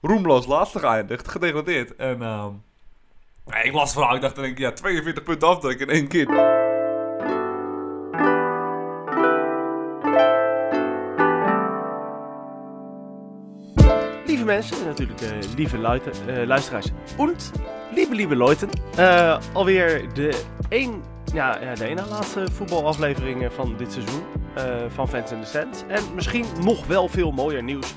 roemloos laatste geëindigd, gedegradeerd. En ehm ik las vooral, ik dacht dan denk ik, ja, 42 punten afdruk in één keer. Lieve mensen, en natuurlijk eh, lieve luite- eh, luisteraars. Und lieve, lieve Leuten. Eh, alweer de één, ja, de ene laatste voetbalaflevering eh, van dit seizoen. van Fans in the Stands. En misschien nog wel veel mooier nieuws.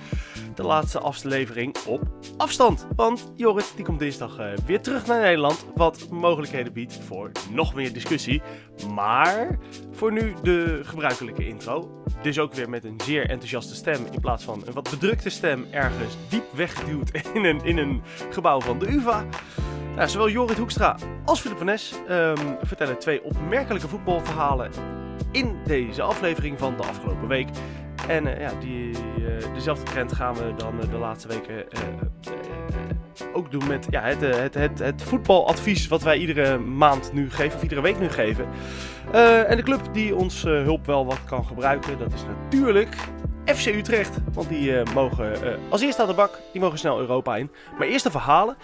De laatste aflevering op afstand. Want Jorrit die komt dinsdag eh, weer terug naar Nederland. Wat mogelijkheden biedt voor nog meer discussie. Maar voor nu de gebruikelijke intro. Dus ook weer met een zeer enthousiaste stem in plaats van een wat bedrukte stem ergens diep weggeduwd in een, in een gebouw van de UvA. Nou, zowel Jorrit Hoekstra als Philip van Nes ehm, vertellen twee opmerkelijke voetbalverhalen in deze aflevering van de afgelopen week. En eh, ja, die, eh, dezelfde trend gaan we dan eh, de laatste weken ook doen met ja, het, het, het, het voetbaladvies wat wij iedere maand nu geven, of iedere week nu geven. En de club die ons hulp wel wat kan gebruiken, dat is natuurlijk FC Utrecht. Want die mogen als eerste aan de bak, die mogen snel Europa in. Maar eerst de verhalen.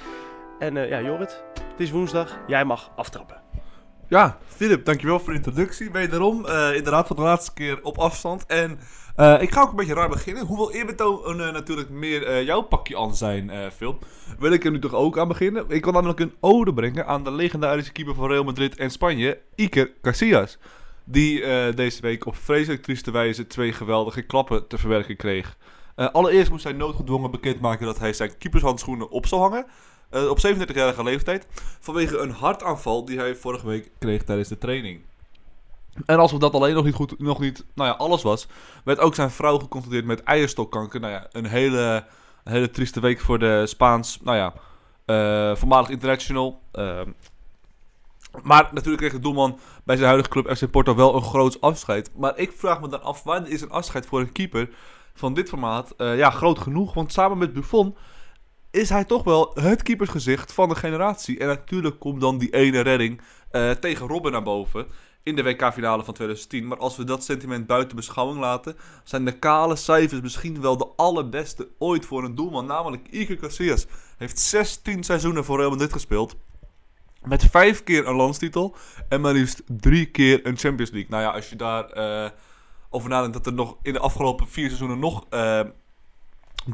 En ja, Jorrit, het is woensdag, jij mag aftrappen. Ja, Filip, dankjewel voor de introductie. Wederom, eh inderdaad voor de laatste keer op afstand. En eh, ik ga ook een beetje raar beginnen. Hoewel eerbetoon eh, natuurlijk meer jouw pakje aan zijn, Phil, wil ik er nu toch ook aan beginnen. Ik wil namelijk een ode brengen aan de legendarische keeper van Real Madrid en Spanje, Iker Casillas. Die deze week op vreselijk trieste wijze twee geweldige klappen te verwerken kreeg. Allereerst moest hij noodgedwongen bekendmaken dat hij zijn keepershandschoenen op zou hangen. Eh, op 37-jarige leeftijd. Vanwege een hartaanval die hij vorige week kreeg tijdens de training. En alsof dat alleen nog niet, goed, nog niet nou ja, alles was, werd ook zijn vrouw geconstateerd met eierstokkanker. Nou ja, een hele, een hele trieste week voor de Spaans, nou ja, eh, voormalig international. Ehm, maar natuurlijk kreeg de doelman bij zijn huidige club FC Porto wel een groot afscheid. Maar ik vraag me dan af, wanneer is een afscheid voor een keeper van dit formaat eh, ja, groot genoeg? Want samen met Buffon is hij toch wel het keepersgezicht van de generatie. En natuurlijk komt dan die ene redding eh, tegen Robben naar boven in de WK-finale van 2010. Maar als we dat sentiment buiten beschouwing laten, zijn de kale cijfers misschien wel de allerbeste ooit voor een doelman. Namelijk Iker Casillas heeft 16 seizoenen voor Real Madrid gespeeld. Met vijf keer een landstitel en maar liefst drie keer een Champions League. Nou ja, als je daar eh, over nadenkt dat er nog in de afgelopen vier seizoenen nog eh,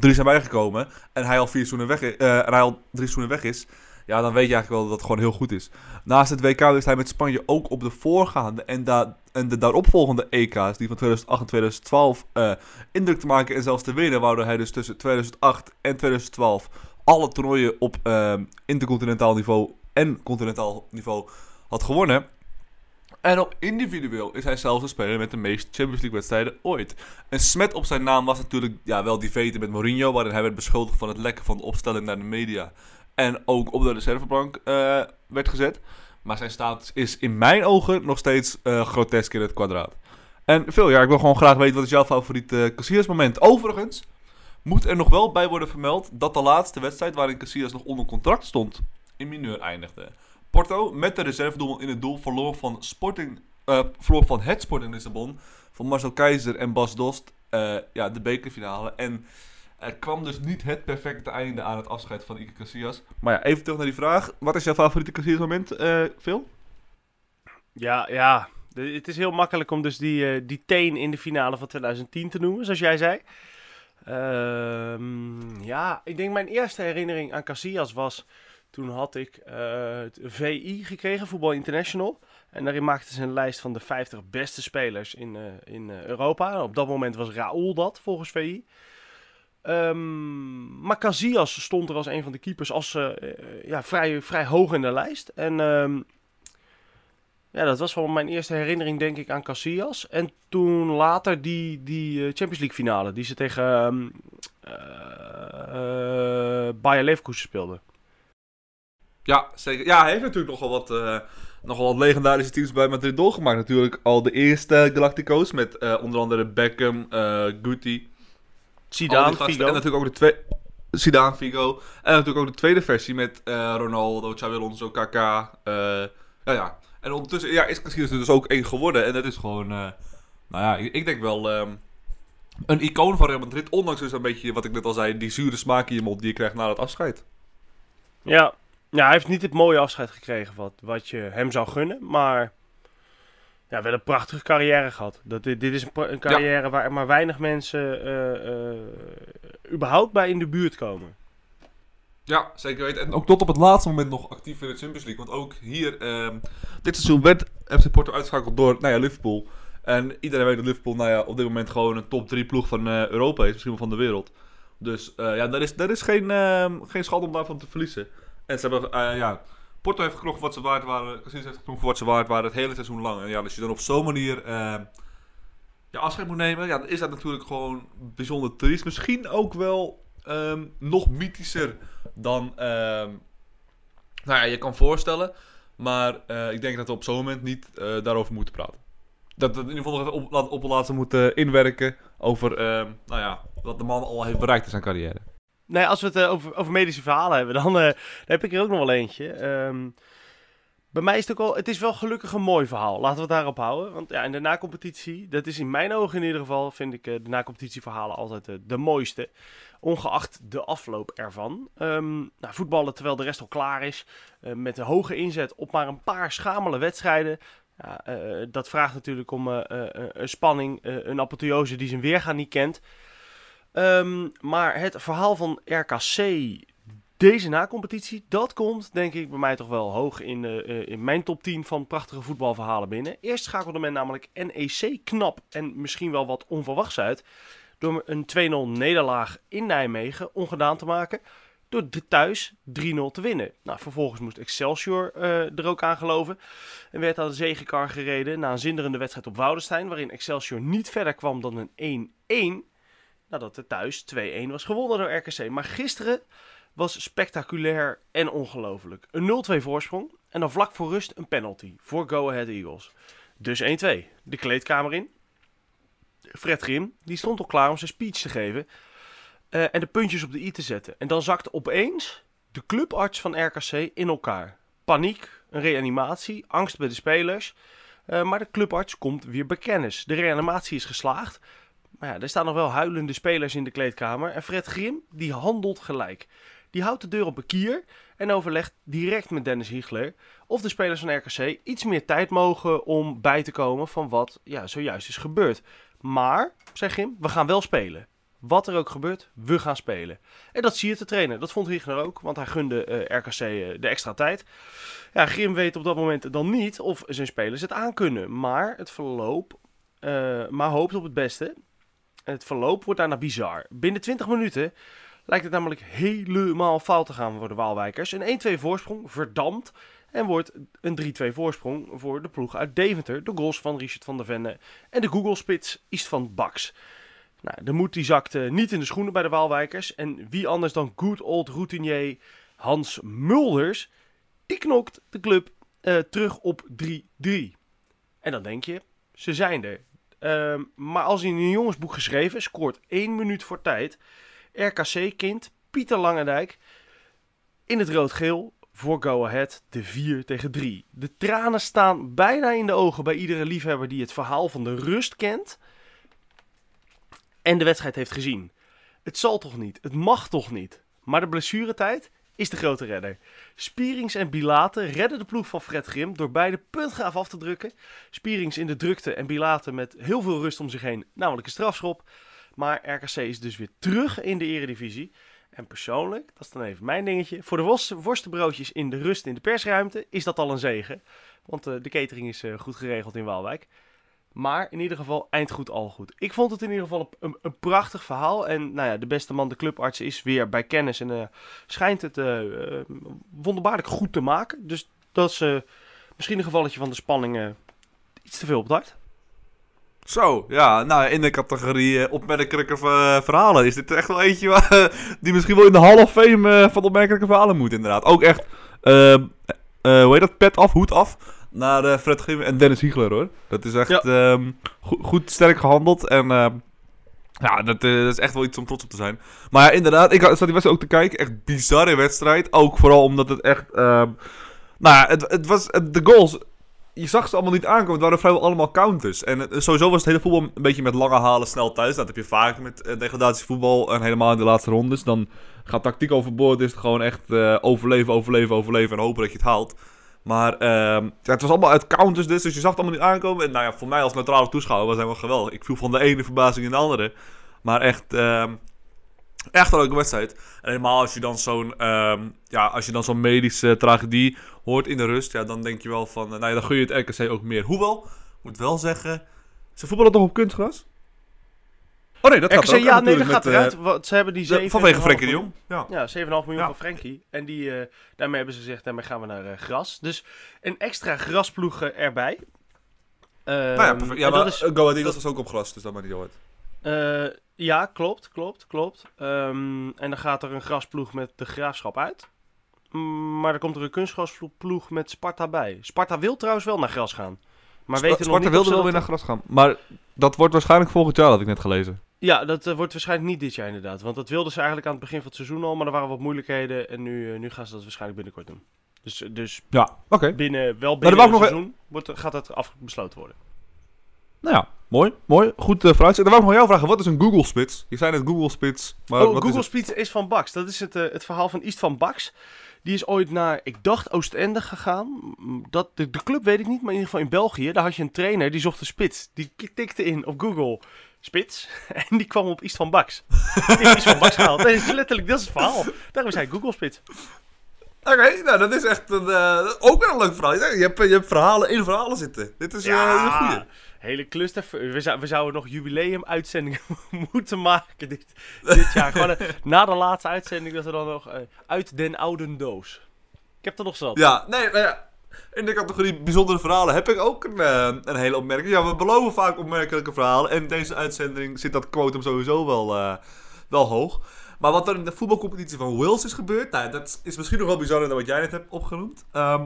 drie zijn bijgekomen. En hij al vier seizoenen weg eh, en hij al drie seizoenen weg is. Ja, dan weet je eigenlijk wel dat het gewoon heel goed is. Naast het WK is hij met Spanje ook op de voorgaande en, da en de daaropvolgende EK's, die van 2008 en 2012, eh, indruk te maken en zelfs te winnen. Waardoor hij dus tussen 2008 en 2012 alle toernooien op eh, intercontinentaal niveau en continentaal niveau had gewonnen. En op individueel is hij zelfs een speler met de meeste Champions League wedstrijden ooit. Een smet op zijn naam was natuurlijk ja, wel die vete met Mourinho, waarin hij werd beschuldigd van het lekken van de opstelling naar de media. En ook op de reservebank eh, werd gezet. Maar zijn status is in mijn ogen nog steeds eh, grotesk in het kwadraat. En veel, ja, ik wil gewoon graag weten wat is jouw favoriete uh, Casillas moment. Overigens moet er nog wel bij worden vermeld dat de laatste wedstrijd waarin Casillas nog onder contract stond in mineur eindigde. Porto met de reservedoel in het doel verloor van, Sporting, uh, verloor van het Sporting Lissabon. Van Marcel Keizer en Bas Dost. Uh, ja, de bekerfinale. En er kwam dus niet het perfecte einde aan het afscheid van Iker Casillas. Maar ja, even terug naar die vraag. Wat is jouw favoriete Casillas moment, uh, Phil? Ja, ja. Het is heel makkelijk om dus die, die teen in de finale van 2010 te noemen, zoals jij zei. Uh, ja, ik denk mijn eerste herinnering aan Casillas was... Toen had ik uh, het VI gekregen, Voetbal International. En daarin maakten ze een lijst van de 50 beste spelers in, uh, in uh, Europa. Op dat moment was Raúl dat, volgens VI. Um, maar Casillas stond er als een van de keepers als, ja, vrij, vrij hoog in de lijst. En um, ja, dat was wel mijn eerste herinnering, denk ik, aan Casillas. En toen later die, die Champions League finale, die ze tegen um, Leverkusen speelden. Ja, zeker. Ja, hij heeft natuurlijk nogal wat, uh, nogal wat legendarische teams bij Madrid doorgemaakt. Natuurlijk al de eerste Galactico's met uh, onder andere Beckham, uh, Guti. Zidane, Figo. En natuurlijk ook de twee... Zidane, Figo. En natuurlijk ook de tweede versie met Ronaldo, Xavi Alonso, Kaká. ja, ja. En ondertussen ja, is Casillas er dus ook één geworden. En dat is gewoon... nou ja, ik, ik denk wel... Um, een icoon van Real Madrid. Ondanks dus een beetje, wat ik net al zei, die zure smaak in je mond die je krijgt na het afscheid. Ja. Ja, hij heeft niet het mooie afscheid gekregen wat, wat je hem zou gunnen. Maar ja, wel een prachtige carrière gehad. Dat, dit, dit is een, carrière waar maar weinig mensen eh, eh, überhaupt bij in de buurt komen. Ja, zeker weten. En ook tot op het laatste moment nog actief in de Champions League. Want ook hier, ehm, dit seizoen werd FC Porto uitgeschakeld door nou ja, Liverpool. En iedereen weet dat Liverpool nou ja, op dit moment gewoon een top 3 ploeg van eh, Europa is. Misschien wel van de wereld. Dus ja, daar is, daar is geen, ehm, geen schande om daarvan te verliezen. En ze hebben, eh, ja, Porto heeft geknocht wat ze waard waren. Cassis heeft geknocht wat ze waard waren het hele seizoen lang. En ja, als je dan op zo'n manier ehm, ja, afscheid moet nemen, ja, dan is dat natuurlijk gewoon bijzonder triest. Misschien ook wel ehm, nog mythischer dan ehm, nou ja, je kan voorstellen. Maar eh, ik denk dat we op zo'n moment niet eh, daarover moeten praten. Dat we in ieder geval nog even op, op laatste moeten inwerken over ehm, nou ja, wat de man al heeft bereikt in zijn carrière. Nee, als we het eh, over, over medische verhalen hebben, dan, eh, dan heb ik er ook nog wel eentje. Ehm, bij mij is het ook al, het is wel gelukkig een mooi verhaal. Laten we het daarop houden. Want ja, in de nacompetitie, dat is in mijn ogen in ieder geval, vind ik eh, de nacompetitieverhalen altijd de mooiste. Ongeacht de afloop ervan. Ehm, nou, voetballen terwijl de rest al klaar is. met een hoge inzet op maar een paar schamele wedstrijden. Ja, dat vraagt natuurlijk om een spanning, een apotheose die zijn weerga niet kent. Ehm, maar het verhaal van RKC, deze nacompetitie, dat komt denk ik bij mij toch wel hoog in, eh, eh, in mijn top 10 van prachtige voetbalverhalen binnen. Eerst schakelde men namelijk NEC knap en misschien wel wat onverwachts uit. Door een 2-0 nederlaag in Nijmegen ongedaan te maken. Door thuis 3-0 te winnen. Nou, vervolgens moest Excelsior eh, er ook aan geloven. En werd aan de zegenkar gereden na een zinderende wedstrijd op Woudenstein. Waarin Excelsior niet verder kwam dan een 1-1 nadat er thuis 2-1 was gewonnen door RKC. Maar gisteren was spectaculair en ongelooflijk. Een 0-2 voorsprong en dan vlak voor rust een penalty voor Go Ahead Eagles. Dus 1-2. De kleedkamer in. Fred Grim, die stond al klaar om zijn speech te geven. eh, en de puntjes op de i te zetten. En dan zakte opeens de clubarts van RKC in elkaar. Paniek, een reanimatie, angst bij de spelers. Eh, maar de clubarts komt weer bij kennis. De reanimatie is geslaagd. Er staan nog wel huilende spelers in de kleedkamer. En Fred Grim, die handelt gelijk. Die houdt de deur op een kier en overlegt direct met Dennis Hiegler of de spelers van RKC iets meer tijd mogen om bij te komen van wat ja, zojuist is gebeurd. Maar, zei Grim, we gaan wel spelen. Wat er ook gebeurt, we gaan spelen. En dat zie je te trainen. Dat vond Hiegler ook, want hij gunde eh, RKC eh, de extra tijd. Ja, Grim weet op dat moment dan niet of zijn spelers het aankunnen. Maar het verloop, eh, maar hoopt op het beste. Het verloop wordt daarna bizar. Binnen 20 minuten lijkt het namelijk helemaal fout te gaan voor de Waalwijkers. Een 1-2 voorsprong verdampt en wordt een 3-2 voorsprong voor de ploeg uit Deventer. De goals van Richard van der Venne en de Google-spits Istvan Baks. Nou, de moed die zakt eh, niet in de schoenen bij de Waalwijkers. En wie anders dan good old routinier Hans Mulders, die knokt de club eh, terug op 3-3. En dan denk je, ze zijn er. Ehm, maar als in een jongensboek geschreven, scoort één minuut voor tijd. RKC-kind Pieter Langendijk in het rood-geel voor Go Ahead de 4 tegen 3. De tranen staan bijna in de ogen bij iedere liefhebber die het verhaal van de rust kent en de wedstrijd heeft gezien. Het zal toch niet, het mag toch niet. Maar de blessuretijd is de grote redder. Spierings en Bilate redden de ploeg van Fred Grim door beide puntgaaf af te drukken. Spierings in de drukte en Bilate met heel veel rust om zich heen, namelijk een strafschop. Maar RKC is dus weer terug in de eredivisie. En persoonlijk, dat is dan even mijn dingetje, voor de worst- worstenbroodjes in de rust in de persruimte is dat al een zegen. Want eh, de catering is eh, goed geregeld in Waalwijk. Maar in ieder geval, eind goed, al goed. Ik vond het in ieder geval een, een, prachtig verhaal. En nou ja, de beste man, de clubarts, is weer bij kennis. En eh, schijnt het eh, eh, wonderbaarlijk goed te maken. Dus dat is misschien een gevalletje van de spanning iets te veel op. Zo, ja, nou in de categorie opmerkelijke verhalen is dit echt wel eentje waar, die misschien wel in de Hall of Fame van opmerkelijke verhalen moet inderdaad. Ook echt, hoe heet dat, pet af, hoed af naar eh, Fred Grim en Dennis Hiegler hoor. Dat is echt Ja. ehm, goed, goed sterk gehandeld en ehm, ja, dat, eh, dat is echt wel iets om trots op te zijn. Maar ja, inderdaad, ik zat die wedstrijd ook te kijken, echt bizarre wedstrijd. Ook vooral omdat het echt, ehm, nou ja, het, het was, het- de goals je zag ze allemaal niet aankomen. Het waren vrijwel allemaal counters. En eh, sowieso was het hele voetbal een beetje met lange halen snel thuis. Dat heb je vaak met degradatievoetbal. En helemaal in de laatste rondes. Dan gaat tactiek overboord. Is het gewoon echt overleven, overleven, overleven. En hopen dat je het haalt. Maar ja, het was allemaal uit counters dus. Dus je zag het allemaal niet aankomen. En nou ja, voor mij als neutrale toeschouwer was het helemaal geweldig. Ik viel van de ene verbazing in de andere. Maar echt... ehm, Echt een leuke wedstrijd. En helemaal als je dan zo'n ehm, ja, als je dan zo'n medische tragedie hoort in de rust, ja, dan denk je wel van, eh, nou ja, dan gun je het RKC ook meer. Hoewel, moet wel zeggen, ze voetballen toch op kunstgras? Oh nee, dat gaat RKC, er ook ja, nee, dat gaat eruit. eh, want ze hebben die de- 7 vanwege Frenkie de Jong. Ja. Ja, 7,5 miljoen Ja. van Frenkie. En die, eh, daarmee hebben ze gezegd, daarmee gaan we naar eh, gras. Dus een extra grasploeg erbij. Nou ja, Ehm, perfect. ja maar dat is, Go Ahead Eagles was ook op gras, dus dat maakt niet uit. eh, ja, klopt, klopt, klopt. Ehm, en dan gaat er een grasploeg met de Graafschap uit. Mm, Maar dan komt er een kunstgrasploeg met Sparta bij. Sparta wil trouwens wel naar gras gaan. Maar Spa- weten nog Sparta niet wilde ze wel weer naar gras gaan. Maar dat wordt waarschijnlijk volgend jaar, had ik net gelezen. Ja, dat eh, wordt waarschijnlijk niet dit jaar inderdaad. Want dat wilden ze eigenlijk aan het begin van het seizoen al. Maar er waren wat moeilijkheden. En nu, eh, nu gaan ze dat waarschijnlijk binnenkort doen. Dus, dus Ja, oké. binnen, wel binnen het nog seizoen wordt, gaat dat afbesloten worden. Nou ja, mooi, mooi. Goed uh, vooruitzicht. Dan wou ik nog jou vragen, wat is een Google Spits? Je zei net Google Spits, maar oh, wat Google is? Speed is van Bax. Dat is het, eh, het verhaal van East van Bax. Die is ooit naar, ik dacht Oostende gegaan. M, Dat, de, de club weet ik niet, maar in ieder geval in België. Daar had je een trainer, die zocht een spits. Die tikte in op Google spits. En die kwam op East van. Die is East van Bax gehaald. Dat is letterlijk, dat is het verhaal. Daarom is hij Google Spits. Oké, nou dat is echt een, eh, ook een leuk verhaal. Je hebt, je hebt verhalen in verhalen zitten. Dit is eh, een goeie. hele cluster. We, zou- we zouden nog jubileum-uitzendingen moeten maken dit, dit jaar. Gewoon eh, na de laatste uitzending dat we dan nog uit den oude doos. Ik heb er nog zat. Ja, nee, nou ja. In de categorie bijzondere verhalen heb ik ook een, eh, een hele opmerking. Ja, we beloven vaak opmerkelijke verhalen. En in deze uitzending zit dat quotum sowieso wel, eh, wel hoog. Maar wat er in de voetbalcompetitie van Wales is gebeurd, nou, dat is misschien nog wel bizarder dan wat jij net hebt opgenoemd. Ehm,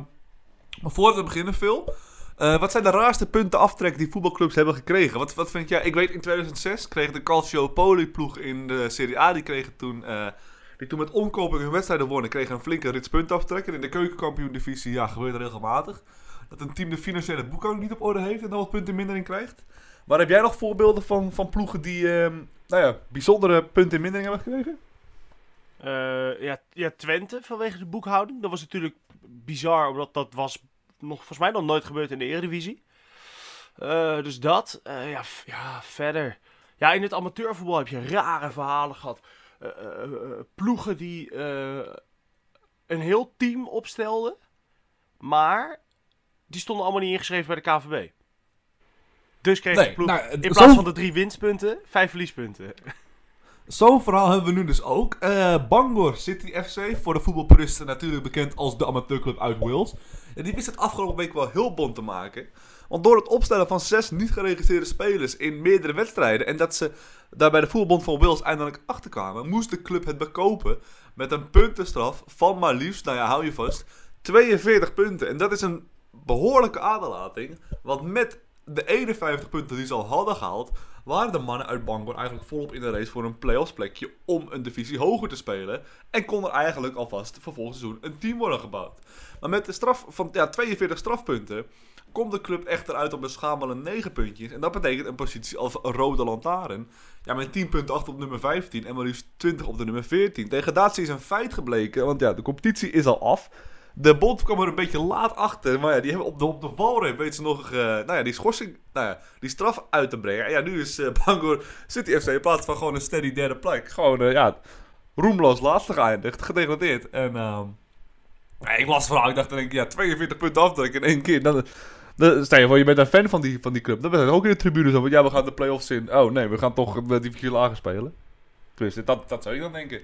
maar voordat we beginnen, Phil. eh, wat zijn de raarste punten aftrek die voetbalclubs hebben gekregen? Wat, wat vind jij? Ik weet in 2006 kreeg de Calciopoli ploeg in de Serie A, die kregen toen, die toen met omkoping hun wedstrijden wonnen, kregen een flinke rits aftrekken. In de keukenkampioen-divisie, ja, gebeurt dat regelmatig. Dat een team de financiële boekhouding niet op orde heeft en dan wat punten minder in krijgt. Maar heb jij nog voorbeelden van, van ploegen die, ehm, nou ja, bijzondere punten in hebben gekregen? Eh, ja, ja, Twente vanwege de boekhouding. Dat was natuurlijk bizar, omdat dat was nog, volgens mij nog nooit gebeurd in de Eredivisie. Eh, dus dat. Eh, ja, ja, verder. Ja, in het amateurvoetbal heb je rare verhalen gehad. Ploegen die eh, een heel team opstelden, maar die stonden allemaal niet ingeschreven bij de KVB. Dus kreeg Nee, de ploeg nou, in plaats van de drie winstpunten, vijf verliespunten. Zo'n verhaal hebben we nu dus ook. Eh, Bangor City FC, voor de voetbalpuristen natuurlijk bekend als de amateurclub uit Wales. En die wist het afgelopen week wel heel bond te maken. Want door het opstellen van zes niet geregistreerde spelers in meerdere wedstrijden... en dat ze daar bij de voetbalbond van Wales eindelijk achterkwamen... moest de club het bekopen met een puntenstraf van maar liefst, nou ja, hou je vast, 42 punten. En dat is een behoorlijke aderlating. Want met de 51 punten die ze al hadden gehaald, waren de mannen uit Bangor eigenlijk volop in de race voor een playoffs plekje om een divisie hoger te spelen. En kon er eigenlijk alvast voor volgend seizoen een team worden gebouwd. Maar met de straf van ja, 42 strafpunten komt de club echter uit op een schamele 9 puntjes. En dat betekent een positie als rode lantaarn. Ja, met 10 punten achter op nummer 15 en maar liefst 20 op de nummer 14. Degradatie is een feit gebleken, want ja, de competitie is al af. De bond kwam er een beetje laat achter, maar ja, die hebben op de, op de valreep weten ze nog, eh, nou ja, die schorsing, nou ja, die straf uit te brengen. En ja, nu is eh, Bangor City FC in plaats van gewoon een steady derde plek, gewoon, eh, ja, roemloos laatste geëindigd, gedegradeerd. En, ehm ik las verhaal, ik dacht, denk ja, 42 punten aftrekken in één keer. Dan, stel je voor, je bent een fan van die, van die club, dan ben je ook in de tribune zo van, ja, we gaan de play-offs in. Oh nee, we gaan toch de divisie lager spelen. Dat, dat zou ik dan denken.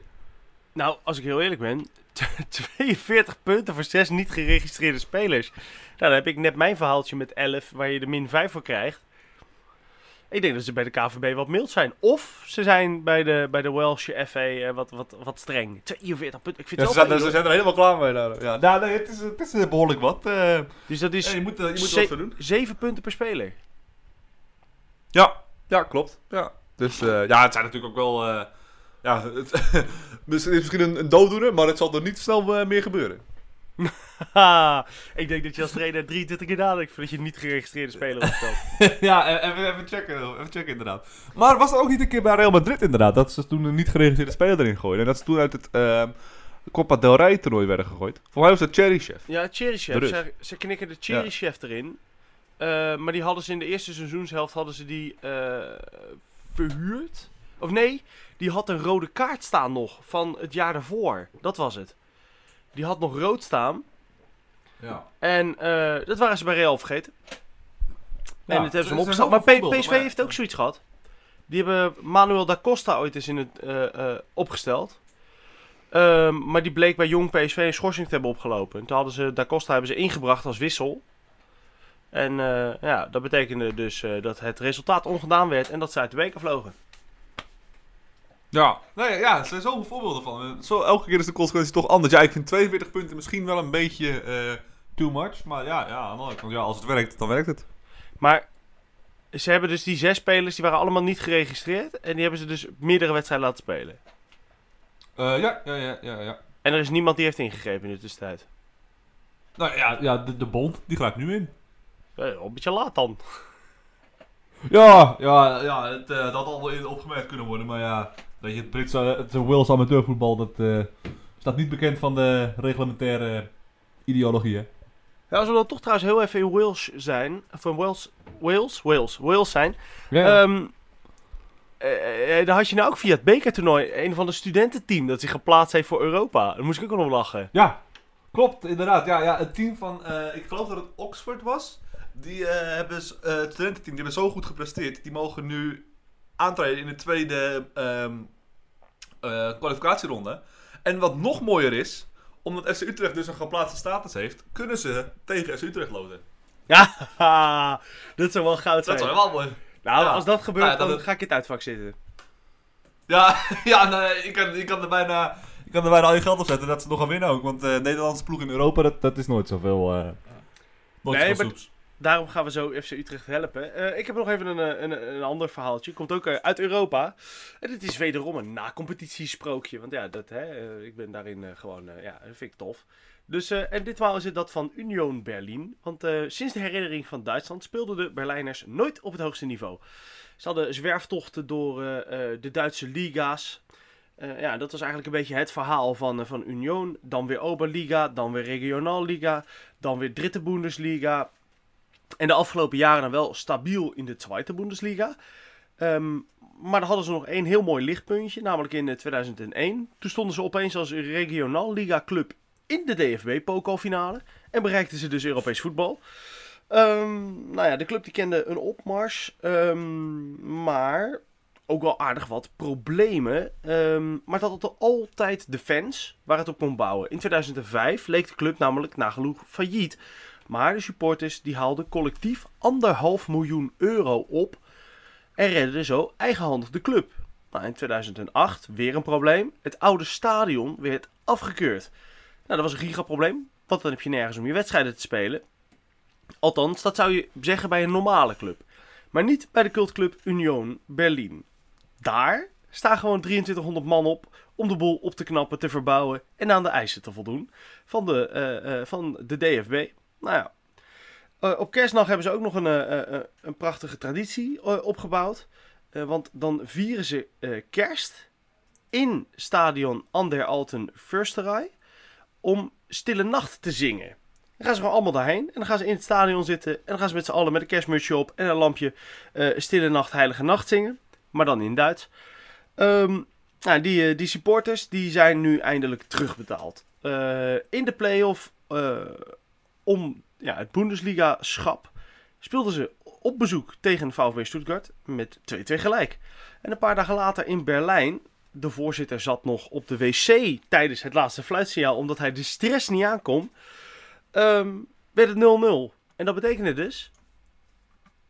Nou, als ik heel eerlijk ben, 42 punten voor 6 niet geregistreerde spelers. Nou, dan heb ik net mijn verhaaltje met 11, waar je de min 5 voor krijgt. Ik denk dat ze bij de KVB wat mild zijn. Of ze zijn bij de, bij de Welsh FA eh, wat, wat, wat streng. 42 punten, ik vind Ja, het ze, zijn, ze zijn er helemaal klaar mee. daar. Ja, nou, nee, het is, het is eh, behoorlijk wat. eh. Dus dat is Ja, je moet, je moet ze- wat voor doen. 7 punten per speler. Ja, ja klopt. Ja. Dus eh, ja, het zijn natuurlijk ook wel... eh, ja, het, het is misschien een, een dooddoener, maar het zal er niet snel meer gebeuren. Ik denk dat je als trainer 23 keer nadenkt voordat je niet geregistreerde speler opstelt. ja, e- even, even checken. Even checken inderdaad. Maar was er ook niet een keer bij Real Madrid inderdaad, dat ze toen een niet geregistreerde speler erin gooiden. En dat ze toen uit het ehm Copa del Rey toernooi werden gegooid. Voor mij was dat Cherry Chef. Ja, Cherrychef. De Rus. Ze, ze knikken de Cherrychef erin. Eh, maar die hadden ze in de eerste seizoenshelft hadden ze die eh, verhuurd. Of nee, die had een rode kaart staan nog van het jaar daarvoor. Dat was het. Die had nog rood staan. Ja. En eh, dat waren ze bij Real vergeten. en het hebben ze hem opgesteld. Maar PSV maar- heeft ook zoiets gehad. Die hebben Manuel da Costa ooit eens in het, eh, eh, opgesteld. Ehm, maar die bleek bij jong PSV een schorsing te hebben opgelopen. En toen hadden ze da Costa hebben ze ingebracht als wissel. En ja, dat betekende dus dat het resultaat ongedaan werd en dat ze uit de beker vlogen. Ja, nee, ja, er zijn zoveel voorbeelden van. Zo, elke keer is de consequentie toch anders. Ja, ik vind 42 punten misschien wel een beetje eh, too much. Maar ja, ja, aan de andere kant, ja, als het werkt, dan werkt het. Maar ze hebben dus die zes spelers, die waren allemaal niet geregistreerd. En die hebben ze dus meerdere wedstrijden laten spelen. Eh, ja, ja, ja, ja, ja. En er is niemand die heeft ingegrepen in de tussentijd. Nou ja, ja de, de bond, die grijpt nu in. Eh, een beetje laat dan. Ja, ja, ja het, eh, dat had al opgemerkt kunnen worden. Maar ja, weet je, het Britse, het Wales amateurvoetbal, dat eh, staat niet bekend van de reglementaire ideologie, hè? Ja, als we dan toch trouwens heel even in Wales zijn. Of in Wales. Wales? Wales. Wales zijn. Ja. Ehm eh, eh, daar had je nou ook via het bekertoernooi een van de studententeam dat zich geplaatst heeft voor Europa. Daar moest ik ook nog om lachen. Ja, klopt, inderdaad. Ja, ja, het team van, ik geloof dat het Oxford was. Die hebben, het studententeam, die hebben zo goed gepresteerd. Die mogen nu aantreden in de tweede ehm, eh, kwalificatieronde. En wat nog mooier is, omdat FC Utrecht dus een geplaatste status heeft, kunnen ze tegen FC Utrecht loten. Ja, dat zou wel goud zijn. Dat is wel mooi. Nou, Ja. als dat gebeurt, Nou ja, dan het- ga ik in het uitvak zitten. Ja, ja nee, ik, kan, ik, kan er bijna, ik kan er bijna al je geld op zetten dat ze nog gaan winnen ook. Want eh Nederlandse ploeg in Europa, dat, dat is nooit zoveel. nooit Nee, zoveel maar- soeps. Daarom gaan we zo FC Utrecht helpen. Eh, ik heb nog even een, eh, een, een ander verhaaltje. Komt ook eh, uit Europa. En dit is wederom een na-competitiesprookje. Want ja, dat, hè, ik ben daarin gewoon, ja, vind ik tof. Dus, en ditmaal is het dat van Union Berlin. Want sinds de herinnering van Duitsland speelden de Berlijners nooit op het hoogste niveau. Ze hadden zwerftochten door de Duitse liga's. Ja, dat was eigenlijk een beetje het verhaal van, van Union. Dan weer Oberliga, dan weer Regionalliga, dan weer Dritte Bundesliga. En de afgelopen jaren dan wel stabiel in de Tweede Bundesliga. Ehm, maar dan hadden ze nog één heel mooi lichtpuntje, namelijk in eh, 2001. Toen stonden ze opeens als Regionalliga club in de DFB-pokalfinale. En bereikten ze dus Europees voetbal. Ehm, nou ja, de club die kende een opmars. ehm, maar ook wel aardig wat problemen. Maar dat had altijd de fans waar het op kon bouwen. In 2005 leek de club namelijk nagenoeg failliet. Maar de supporters die haalden collectief anderhalf miljoen euro op. En redden zo eigenhandig de club. Nou, in 2008 weer een probleem. Het oude stadion werd afgekeurd. Nou, dat was een gigaprobleem. Want dan heb je nergens om je wedstrijden te spelen. Althans, dat zou je zeggen bij een normale club. Maar niet bij de cultclub Union Berlin. Daar staan gewoon 2300 man op om de boel op te knappen, te verbouwen en aan de eisen te voldoen van de, eh, eh, van de DFB. Nou ja, Eh, op kerstdag hebben ze ook nog een, eh, eh, een prachtige traditie opgebouwd. Want dan vieren ze kerst in stadion An der Alten Försterei om Stille Nacht te zingen. Dan gaan ze gewoon allemaal daarheen en dan gaan ze in het stadion zitten en dan gaan ze met z'n allen met een kerstmutsje op en een lampje Stille Nacht, Heilige Nacht zingen. Maar dan in Duits. Ehm, nou, die, die supporters die zijn nu eindelijk terugbetaald. In de play-off eh, om ja, het Bundesliga-schap speelden ze op bezoek tegen VfB Stuttgart met 2-2 gelijk. En een paar dagen later in Berlijn, de voorzitter zat nog op de wc tijdens het laatste fluitsignaal omdat hij de stress niet aankon, ehm, werd het 0-0. En dat betekende dus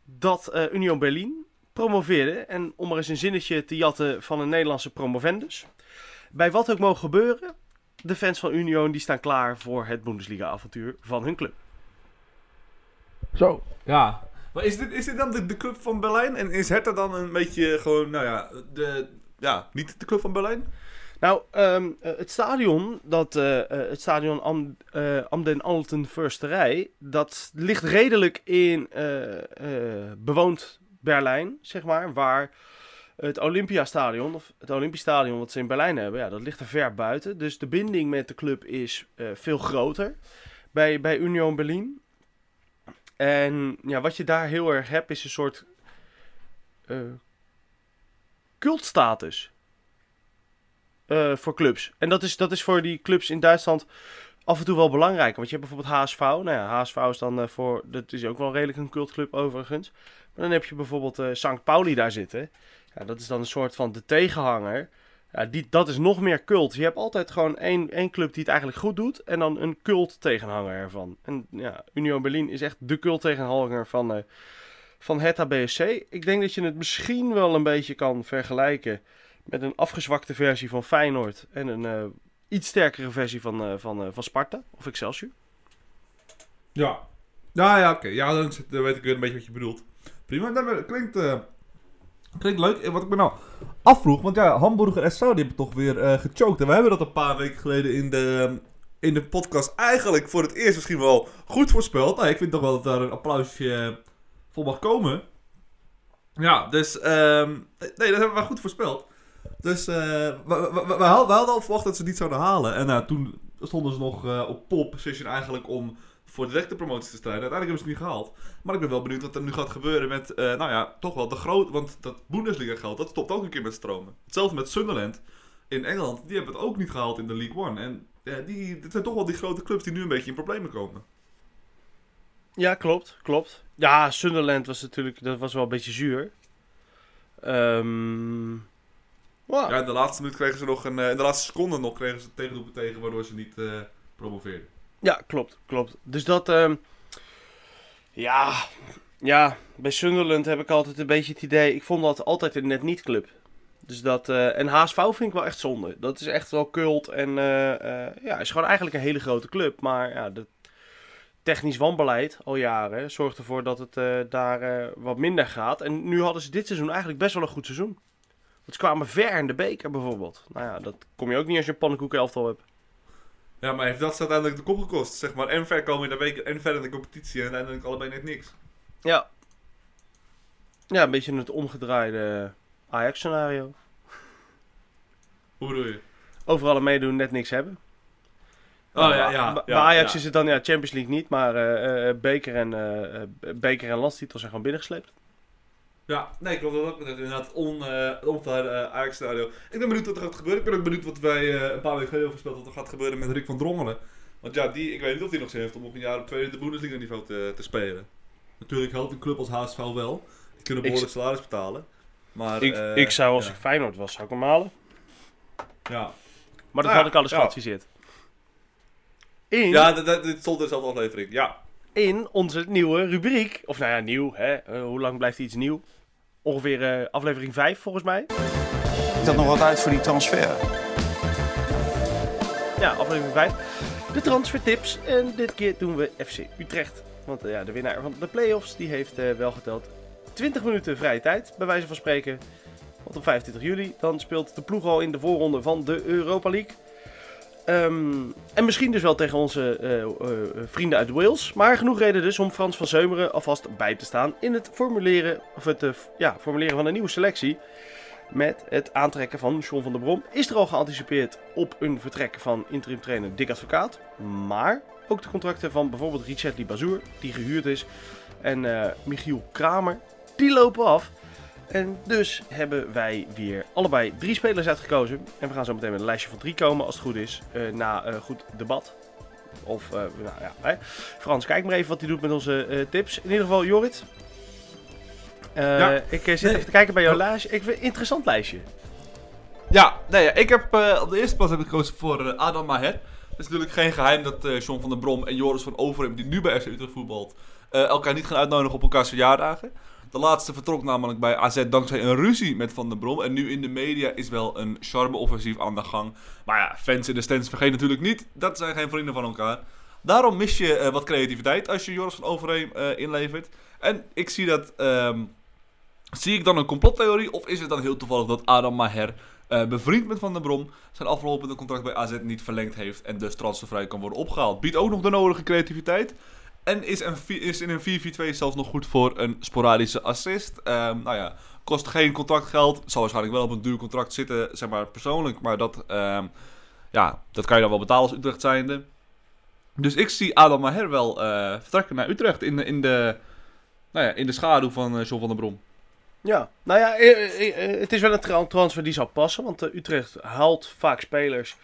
dat eh, Union Berlin promoveerde. En om maar eens een zinnetje te jatten van een Nederlandse promovendus. Bij wat ook mogen gebeuren, de fans van Union die staan klaar voor het Bundesliga-avontuur van hun club. Zo. Ja. Maar is dit, is dit dan de, de club van Berlijn? En is Hertha dan een beetje gewoon, nou ja, de, ja, niet de club van Berlijn? Nou, ehm, eh, het stadion, dat, eh, eh, het stadion Am, eh, Amden Alten Försterij, dat ligt redelijk in eh, eh, bewoond Berlijn, zeg maar, waar het Olympiastadion, of het Olympisch Stadion wat ze in Berlijn hebben, ja, dat ligt er ver buiten. Dus de binding met de club is eh, veel groter bij, bij Union Berlin. En ja, wat je daar heel erg hebt, is een soort eh, cultstatus eh, voor clubs. En dat is, dat is voor die clubs in Duitsland af en toe wel belangrijk. Want je hebt bijvoorbeeld HSV. Nou ja, HSV is dan voor... Dat is ook wel redelijk een cultclub overigens. Maar dan heb je bijvoorbeeld eh St. Pauli daar zitten. Ja, dat is dan een soort van de tegenhanger. Ja, die, dat is nog meer cult. Je hebt altijd gewoon één, één club die het eigenlijk goed doet. En dan een cult tegenhanger ervan. En ja, Union Berlin is echt de cult tegenhanger van, eh van Hertha BSC. Ik denk dat je het misschien wel een beetje kan vergelijken met een afgezwakte versie van Feyenoord en een eh, iets sterkere versie van, eh, van, van Sparta of Excelsior. Ja. Ja, ja, oké. Ja, dan, dan weet ik weer een beetje wat je bedoelt. Prima. Dat klinkt, eh, klinkt leuk. Wat ik me nou afvroeg, want ja, Hamburger en Saudi hebben toch weer eh gechoked. En we hebben dat een paar weken geleden in de, in de podcast eigenlijk voor het eerst misschien wel goed voorspeld. Nou, ik vind toch wel dat daar een applausje voor mag komen. Ja, dus ehm, nee, dat hebben we goed voorspeld. Dus eh, we, we, we, we hadden al verwacht dat ze niet zouden halen. En nou, toen stonden ze nog eh, op pole position eigenlijk om voor directe promotie te strijden. Uiteindelijk hebben ze het niet gehaald. Maar ik ben wel benieuwd wat er nu gaat gebeuren met, eh, nou ja, toch wel de groot... Want dat Bundesliga geld, dat stopt ook een keer met stromen. Hetzelfde met Sunderland in Engeland. Die hebben het ook niet gehaald in de League One. En ja, die, dit zijn toch wel die grote clubs die nu een beetje in problemen komen. Ja, klopt, klopt. Ja, Sunderland was natuurlijk, dat was wel een beetje zuur. Ehm wow. Ja, in de laatste minuut kregen ze nog een... eh, in de laatste seconde nog kregen ze een tegendoelpunt tegen, waardoor ze niet eh promoveerden. Ja, klopt, klopt. Dus dat, ehm, ja, ja, bij Sunderland heb ik altijd een beetje het idee, ik vond dat altijd een net niet club. Dus dat, eh, en HSV vind ik wel echt zonde. Dat is echt wel cult en eh, eh, ja, is gewoon eigenlijk een hele grote club. Maar ja, de technisch wanbeleid al jaren zorgt ervoor dat het daar wat minder gaat. En nu hadden ze dit seizoen eigenlijk best wel een goed seizoen. Want ze kwamen ver in de beker bijvoorbeeld. Nou ja, dat kom je ook niet als je een pannenkoek elftal hebt. Ja, maar heeft dat uiteindelijk de kop gekost? Zeg maar, en ver komen in de week en verder in de competitie en uiteindelijk allebei net niks. Ja. Ja, een beetje het omgedraaide Ajax-scenario. Hoe bedoel je? Overal meedoen, net niks hebben. Oh, ja, ja, Bij ja, Ajax ja. is het dan ja, Champions League niet, maar eh, eh, beker, en, eh, eh, beker en landstitels zijn gewoon binnengesleept. Ja, nee, ik wil dat ook inderdaad on, uh, onverhaarde uh, Ajax-scenario. Ik ben benieuwd wat er gaat gebeuren. Ik ben ook benieuwd wat wij eh, een paar weken geleden voorspeld wat er gaat gebeuren met Rick van Drongelen. Want ja, die, ik weet niet of hij nog zin heeft om op een jaar op tweede de Bundesliga niveau te, te spelen. Natuurlijk helpt een club als HSV wel. Die kunnen Ik- behoorlijk salaris betalen. Maar, ik, eh, ik zou, als ja. ik Feyenoord was, zou ik hem halen. Ja, Maar dat Ja, had ik alles ja. geadviseerd. In, ja dit, stond in dezelfde aflevering. Ja. in onze nieuwe rubriek. Of nou ja, nieuw. Hè? Eh, hoe lang blijft iets nieuw? Ongeveer eh, aflevering 5 volgens mij. Ziet dat nog wat uit voor die transfer? Ja, aflevering 5. De transfertips. En dit keer doen we FC Utrecht. Want eh, ja, de winnaar van de play-offs die heeft eh, wel geteld 20 minuten vrije tijd, bij wijze van spreken. Want op 25 juli dan speelt de ploeg al in de voorronde van de Europa League. Ehm, en misschien dus wel tegen onze eh, eh, vrienden uit Wales. Maar genoeg reden dus om Frans van Zeumeren alvast bij te staan in het formuleren, of het, eh, ja, formuleren van een nieuwe selectie. Met het aantrekken van John van der Brom is er al geanticipeerd op een vertrek van interim trainer Dick Advocaat. Maar ook de contracten van bijvoorbeeld Richard Libazour, die gehuurd is, en eh, Michiel Kramer, die lopen af. En dus hebben wij weer allebei drie spelers uitgekozen. En we gaan zo meteen met een lijstje van drie komen, als het goed is, eh, na een goed debat. Of, eh, nou ja, hè. Frans, kijk maar even wat hij doet met onze eh, tips. In ieder geval, Jorrit. Eh, Ja. Ik zit Nee. even te kijken bij jouw lijstje. Ik vind het een interessant lijstje. Ja, nee, ja, ik heb eh, op de eerste plaats heb ik gekozen voor Adam Maher. Het is natuurlijk geen geheim dat eh John van der Brom en Joris van Overheem, die nu bij FC Utrecht voetbalt, elkaar niet gaan uitnodigen op elkaars verjaardagen. De laatste vertrok namelijk bij AZ dankzij een ruzie met Van der Brom. En nu in de media is wel een charme-offensief aan de gang. Maar ja, fans in de stands vergeet natuurlijk niet, dat zijn geen vrienden van elkaar. Daarom mis je eh, wat creativiteit als je Joris van Overheem eh, inlevert. En ik zie dat... ehm, Zie ik dan een complottheorie of is het dan heel toevallig dat Adam Maher eh, bevriend met Van der Brom, zijn aflopende contract bij AZ niet verlengd heeft en dus transfervrij kan worden opgehaald. Biedt ook nog de nodige creativiteit. En is, een, is in een 4-4-2 zelfs nog goed voor een sporadische assist. Ehm, nou ja, kost geen contractgeld. Zal waarschijnlijk wel op een duur contract zitten, zeg maar persoonlijk. Maar dat, ehm, ja, dat kan je dan wel betalen als Utrecht zijnde. Dus ik zie Adam Maher wel eh, vertrekken naar Utrecht in de, in de, nou ja, in de schaduw van eh John van der Brom. Ja, nou ja, eh, het is wel een tra- transfer die zou passen. Want Utrecht haalt vaak spelers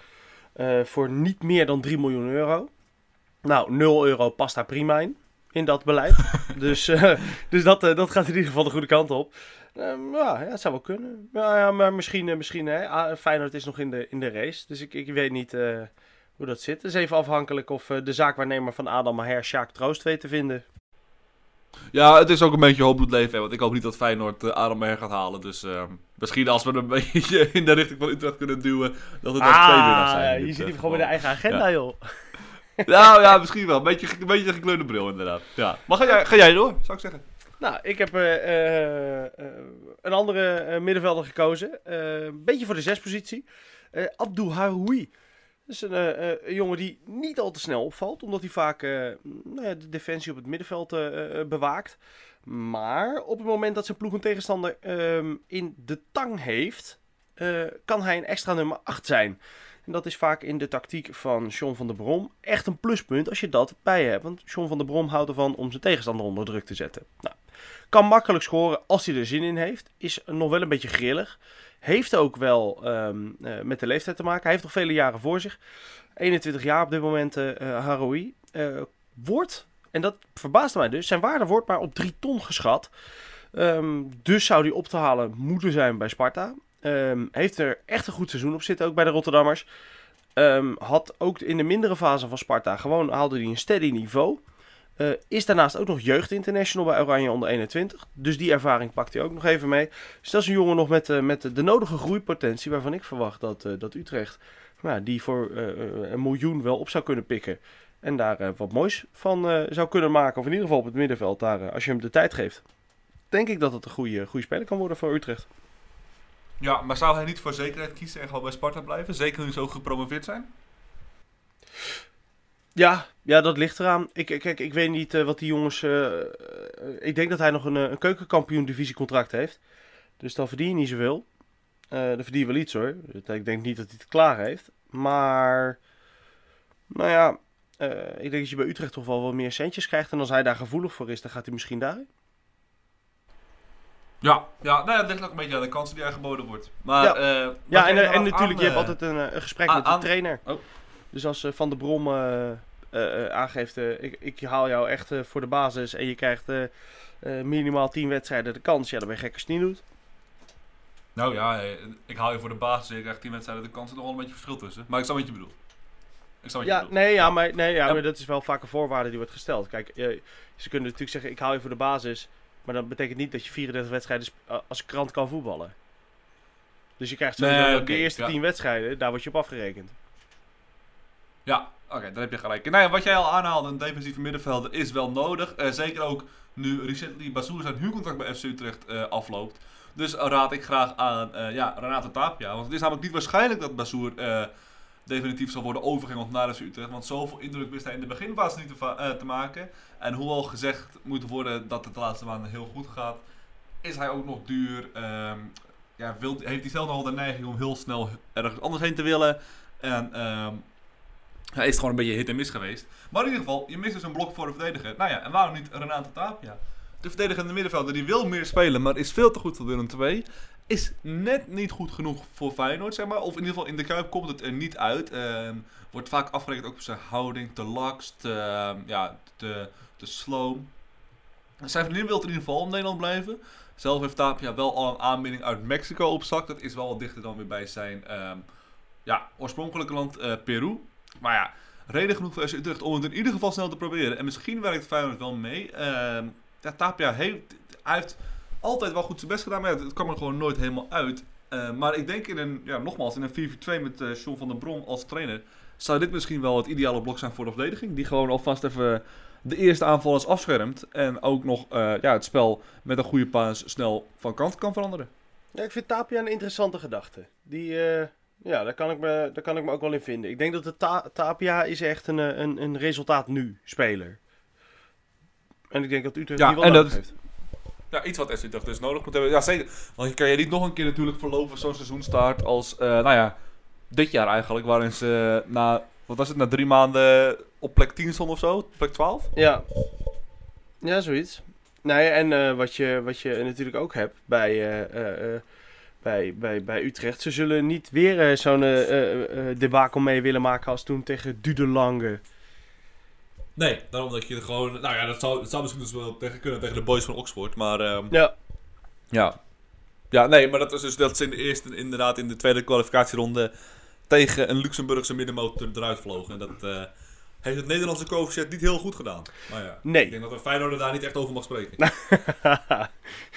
voor niet meer dan 3 miljoen euro. Nou, 0 euro past daar prima in, in dat beleid. dus eh, dus dat, eh, dat gaat in ieder geval de goede kant op. Ehm, ja, ja, het zou wel kunnen. Ja, ja, maar misschien, eh, misschien hè, ah, Feyenoord is nog in de, in de race. Dus ik, ik weet niet hoe dat zit. Het is even afhankelijk of de zaakwaarnemer van Adam Maher, Sjaak Troost, weet te vinden. Ja, het is ook een beetje hooploed leven. hè, Want ik hoop niet dat Feyenoord uh, Adam Maher gaat halen. Dus ehm, misschien als we een beetje in de richting van Utrecht kunnen duwen, dat het dan twee winnaars zijn. Ah, je dit, eh, hem gewoon met de eigen agenda, joh. Nou ja, misschien wel. Een beetje, een beetje gekleurde bril inderdaad. Ja. Maar ga jij, ga jij door, zou ik zeggen. Nou, ik heb eh, eh, eh, een andere middenvelder gekozen. Een beetje voor de zespositie. Eh Abdou Haroui. Dat is een, een jongen die niet al te snel opvalt. Omdat hij vaak nou de defensie op het middenveld bewaakt. Maar op het moment dat zijn ploeg een tegenstander ehm, in de tang heeft... kan hij een extra nummer 8 zijn. En dat is vaak in de tactiek van John van der Brom echt een pluspunt als je dat bij hebt. Want John van der Brom houdt ervan om zijn tegenstander onder druk te zetten. Nou, kan makkelijk scoren als hij er zin in heeft. Is nog wel een beetje grillig. Heeft ook wel ehm, eh, met de leeftijd te maken. Hij heeft nog vele jaren voor zich. 21 jaar op dit moment, eh, Haroui. Wordt, en dat verbaasde mij dus, zijn waarde wordt maar op 3 ton geschat. Ehm, dus zou die op te halen moeten zijn bij Sparta. Ehm, heeft er echt een goed seizoen op zitten, ook bij de Rotterdammers. Ehm, had ook in de mindere fase van Sparta gewoon haalde hij een steady niveau. Eh, is daarnaast ook nog jeugd international bij Oranje onder 21. Dus die ervaring pakt hij ook nog even mee. Dus dat is een jongen nog met, eh, met de, nodige groeipotentie. Waarvan ik verwacht dat, eh, dat Utrecht nou, die voor een miljoen wel op zou kunnen pikken. En daar wat moois van zou kunnen maken. Of in ieder geval op het middenveld daar, als je hem de tijd geeft. Denk ik dat het een goede, goede speler kan worden voor Utrecht. Ja, maar zou hij niet voor zekerheid kiezen en gewoon bij Sparta blijven? Zeker nu ook gepromoveerd zijn? Ja, ja, dat ligt eraan. Ik, kijk, ik weet niet eh, wat die jongens. eh, eh, ik denk dat hij nog een, een keukenkampioen divisiecontract heeft. Dus dan verdien je niet zoveel. Dan verdien je wel iets hoor. Ik denk niet dat hij het klaar heeft. Maar. Nou ja. ik denk dat je bij Utrecht toch wel wat meer centjes krijgt. En als hij daar gevoelig voor is, dan gaat hij misschien daarin. Ja, ja, nou ja, dat ligt ook een beetje aan de kansen die er geboden wordt. Maar, Ja. eh, Ja, en, eh, en natuurlijk, je hebt eh, altijd een, een gesprek aan- met de aan- trainer. Oh. Dus als Van der Brom aangeeft, ik, ik haal jou echt voor de basis en je krijgt minimaal 10 wedstrijden de kans, ja, dan ben je gek als je het niet doet. Nou ja, ik haal je voor de basis. Je krijgt 10 wedstrijden. De kansen nog wel een beetje verschil tussen. Maar ik snap wat je bedoelt. Ik snap wat je Ja, bedoelt. nee, ja, maar, nee, ja, Ja. maar dat is wel vaak een voorwaarde die wordt gesteld. Kijk, ze kunnen natuurlijk zeggen, ik haal je voor de basis, maar dat betekent niet dat je 34 wedstrijden als krant kan voetballen. Dus je krijgt sowieso Nee, de eerste ja. 10 wedstrijden, daar word je op afgerekend. Ja, oké, daar heb je gelijk. Nou ja, wat jij al aanhaalde, een defensieve middenvelder is wel nodig. Eh, zeker ook nu recently Bazoer zijn huurcontract bij FC Utrecht eh, afloopt. Dus raad ik graag aan eh ja, Renato Tapia. Want het is namelijk niet waarschijnlijk dat Bazoer eh, definitief zal worden overgehengeld naar FC Utrecht. Want zoveel indruk wist hij in de beginfase niet te, eh, te maken. En hoewel gezegd moet worden dat het de laatste maanden heel goed gaat, is hij ook nog duur. Ehm, ja, wil, heeft hij zelf nogal de neiging om heel snel ergens anders heen te willen. En ehm, hij is gewoon een beetje hit en miss geweest. Maar in ieder geval, je mist dus een blok voor de verdediger. Nou ja, en waarom niet Renato Tapia? De verdedigende middenvelder die wil meer spelen, maar is veel te goed voor Willem II. Is net niet goed genoeg voor Feyenoord, zeg maar. Of in ieder geval in de Kuip komt het er niet uit. Ehm, wordt vaak afgerekend ook op zijn houding, te laks, te, ehm, ja, te, te slow. Zijn vriendin wil in ieder geval in Nederland blijven. Zelf heeft Tapia wel al een aanbieding uit Mexico op zak. Dat is wel wat dichter dan weer bij zijn ehm, ja, oorspronkelijke land eh, Peru. Maar ja, reden genoeg voor FC Utrecht om het in ieder geval snel te proberen. En misschien werkt Feyenoord wel mee. Ja, Tapia heeft, hij heeft altijd wel goed zijn best gedaan, maar ja, het kwam er gewoon nooit helemaal uit. Eh, maar ik denk in een, ja, nogmaals, in een 4-4-2 met eh John van der Brom als trainer, zou dit misschien wel het ideale blok zijn voor de verdediging. Die gewoon alvast even de eerste aanvallers afschermt. En ook nog eh, ja, het spel met een goede paas snel van kant kan veranderen. Ja, ik vind Tapia een interessante gedachte. Die, eh, ja, daar kan, ik me, daar kan ik me ook wel in vinden. Ik denk dat de Ta- Tapia is echt een, een, een resultaat nu speler. En ik denk dat Utrecht Ja, die wel en dat is- heeft. Ja, iets wat FC Utrecht dus nodig moet hebben. Ja, zeker. Want je kan je niet nog een keer natuurlijk verloven zo'n seizoenstart als, eh, nou ja, dit jaar eigenlijk. Waarin ze na, wat was het, na drie maanden op plek 10 stond of zo? Plek 12? Ja, ja zoiets. Nee, en eh, wat, je, wat je natuurlijk ook hebt bij, eh, bij, bij, bij Utrecht. Ze zullen niet weer zo'n debacle mee willen maken als toen tegen Dudelange. Nee, daarom dat je er gewoon... Nou ja, dat zou, dat zou misschien dus wel tegen kunnen tegen de boys van Oxford. Maar ehm, Ja, ja. Ja, nee, maar dat is dus dat ze in de eerste, inderdaad in de tweede kwalificatieronde tegen een Luxemburgse middenmotor eruit vlogen. En dat eh, heeft het Nederlandse coëfficiënt niet heel goed gedaan. Maar ja, Nee. ik denk dat een Feyenoord daar niet echt over mag spreken.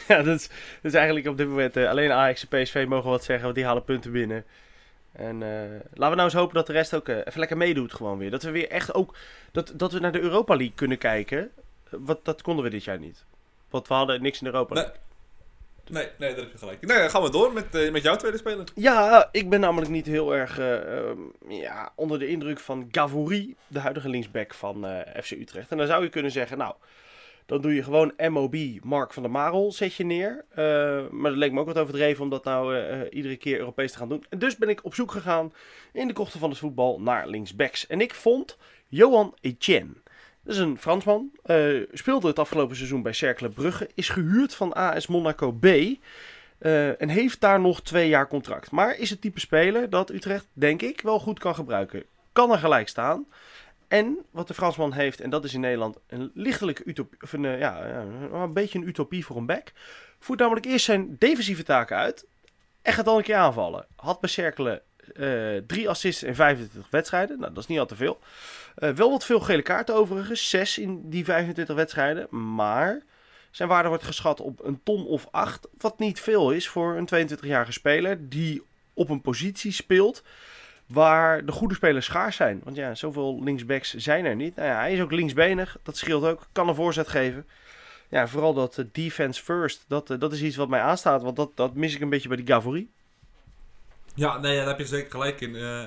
ja, dat is, dat is eigenlijk op dit moment eh, alleen Ajax en PSV mogen wat zeggen, want die halen punten binnen. En eh, laten we nou eens hopen dat de rest ook eh, even lekker meedoet gewoon weer. Dat we weer echt ook, dat, dat we naar de Europa League kunnen kijken. Wat, dat konden we dit jaar niet. Want we hadden niks in Europa League. Nee, nee, daar heb je gelijk. Nee, dan gaan we door met, eh, met jouw tweede speler. Ja, ik ben namelijk niet heel erg eh, ehm, ja, onder de indruk van Gavouri, de huidige linksback van FC Utrecht. En dan zou je kunnen zeggen, nou, dan doe je gewoon MOB, Mark van der Marel, zet je neer. Eh, maar dat leek me ook wat overdreven om dat nou eh, eh, iedere keer Europees te gaan doen. En dus ben ik op zoek gegaan in de kochten van het voetbal naar linksbacks. En ik vond Johan Etienne. Dat is een Fransman. speelde het afgelopen seizoen bij Cercle Brugge. Is gehuurd van AS Monaco B. en heeft daar nog twee jaar contract. Maar is het type speler dat Utrecht, denk ik, wel goed kan gebruiken. Kan er gelijk staan. En wat de Fransman heeft, en dat is in Nederland een lichtelijke utopie, een, eh, ja, ja, een beetje een utopie voor een back. Voert namelijk eerst zijn defensieve taken uit en gaat dan een keer aanvallen. Had bij Cercle eh, drie assists in 25 wedstrijden. Nou, dat is niet al te veel. Eh, wel wat veel gele kaarten overigens. Zes in die 25 wedstrijden. Maar zijn waarde wordt geschat op een ton of acht. Wat niet veel is voor een 22-jarige speler die op een positie speelt waar de goede spelers schaars zijn. Want ja, zoveel linksbacks zijn er niet. Nou ja, hij is ook linksbenig. Dat scheelt ook. Kan een voorzet geven. Ja, vooral dat eh, defense first. Dat, eh, dat is iets wat mij aanstaat. Want dat, dat mis ik een beetje bij die Gavory. Ja, nee, daar heb je zeker gelijk in. Eh,